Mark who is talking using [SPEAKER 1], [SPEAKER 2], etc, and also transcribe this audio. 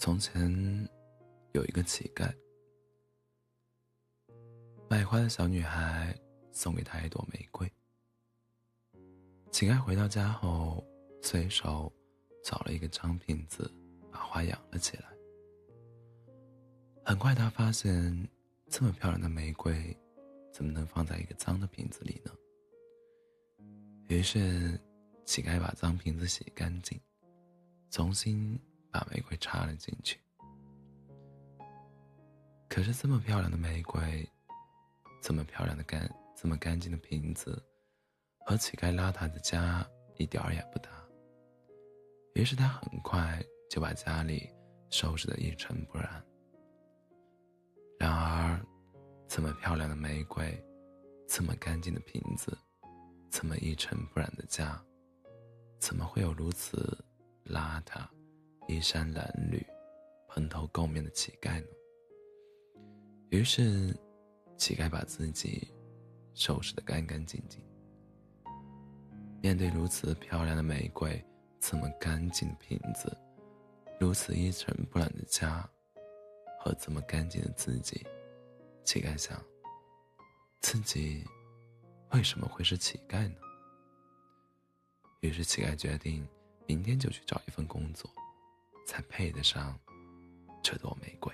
[SPEAKER 1] 从前，有一个乞丐，卖花的小女孩送给他一朵玫瑰。乞丐回到家后，随手找了一个脏瓶子，把花养了起来。很快，他发现这么漂亮的玫瑰，怎么能放在一个脏的瓶子里呢？于是，乞丐把脏瓶子洗干净，重新。把玫瑰插了进去，可是这么漂亮的玫瑰，这么漂亮的干，这么干净的瓶子，和乞丐邋遢的家一点儿也不搭。于是他很快就把家里收拾得一尘不染。然而，这么漂亮的玫瑰，这么干净的瓶子，这么一尘不染的家，怎么会有如此邋遢？衣衫褴褛、蓬头垢面的乞丐呢？于是，乞丐把自己收拾得干干净净。面对如此漂亮的玫瑰，这么干净的瓶子，如此一尘不染的家，和这么干净的自己，乞丐想：自己为什么会是乞丐呢？于是，乞丐决定明天就去找一份工作。才配得上这朵玫瑰。